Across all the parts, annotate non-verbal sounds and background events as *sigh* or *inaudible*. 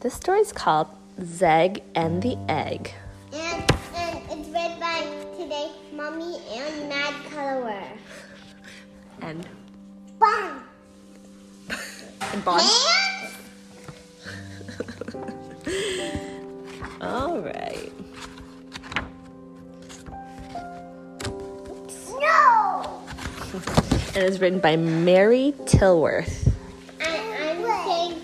This story is called Zeg and the Egg. And, and it's read by today Mommy and Mad Colorer. And, Bang! and Bon. *laughs* All right. no! *laughs* And it's written by Mary Tillworth. I, I'm saying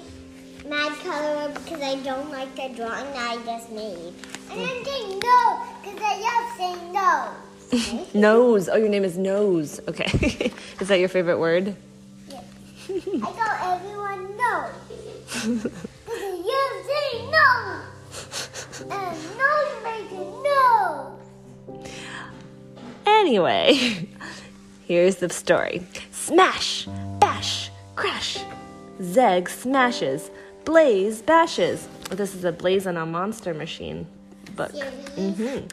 Mad color because I don't like the drawing that I just made. And I'm saying no because I love saying no. *laughs* Nose. Oh, your name is Nose. Okay. *laughs* is that your favorite word? Yeah. I tell everyone no. Because you say no. And no making no. Anyway, *laughs* here's the story Smash, bash, crash. Zeg smashes, Blaze bashes. This is a Blaze on a Monster Machine book. Series. Mm-hmm.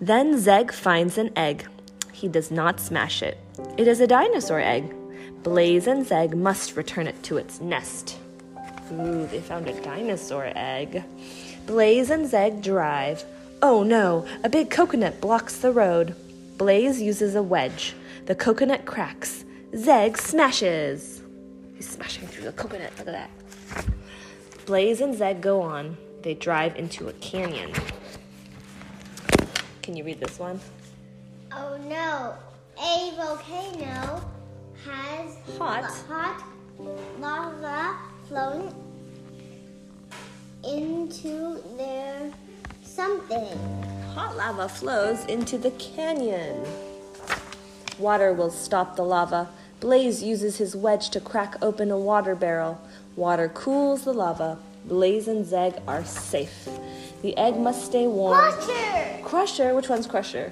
Then Zeg finds an egg. He does not smash it. It is a dinosaur egg. Blaze and Zeg must return it to its nest. Ooh, they found a dinosaur egg. Blaze and Zeg drive. Oh no, a big coconut blocks the road. Blaze uses a wedge. The coconut cracks. Zeg smashes. He's smashing through the coconut. Look at that. Blaze and Zeg go on. They drive into a canyon. Can you read this one? Oh no, a volcano has Hot. hot lava flowing into their something. Hot lava flows into the canyon. Water will stop the lava. Blaze uses his wedge to crack open a water barrel. Water cools the lava. Blaze and Zeg are safe. The egg must stay warm. Crusher! Crusher, which one's Crusher?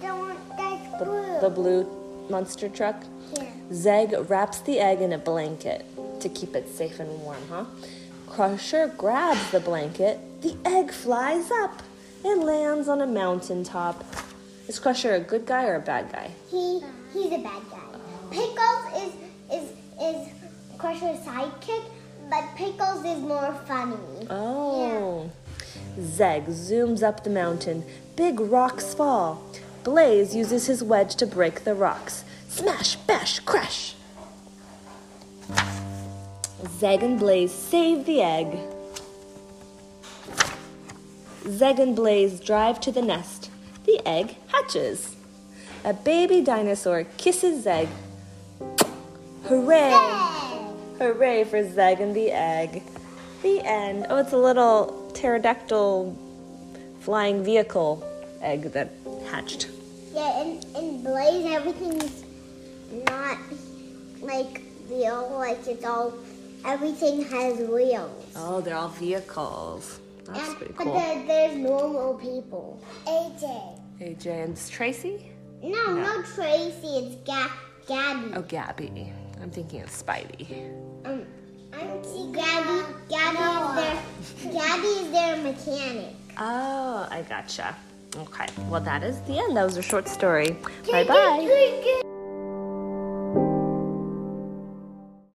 The one that's blue. the blue monster truck? yeah. Zeg wraps the egg in a blanket to keep it safe and warm, huh? Crusher grabs the blanket. The egg flies up and lands on a mountain top. Is Crusher a good guy or a bad guy? He he's a bad guy. Pickles is is is Crusher's sidekick, but Pickles is more funny. Oh. Zeg zooms up the mountain. Big rocks fall. Blaze uses his wedge to break the rocks. Smash, bash, crash. Zeg and Blaze save the egg. Zeg and Blaze drive to the nest. The egg hatches. A baby dinosaur kisses Zeg. Hooray! Hooray for Zeg and the egg. The end. Oh, it's a little pterodactyl flying vehicle egg that hatched. Yeah, and in Blaze, everything's not like real. Like it's all, everything has wheels. Oh, they're all vehicles. That's and, pretty but cool. there, there's normal people. AJ. AJ and it's Tracy? No, No. not Tracy. It's Ga- Gabby. Oh, Gabby. I'm thinking it's Spidey. Um, I'm see Gabby. Gabby is their. Gabby is their mechanic. Oh, I gotcha. Okay. Well, that is the end. That was a short story. Bye. bye.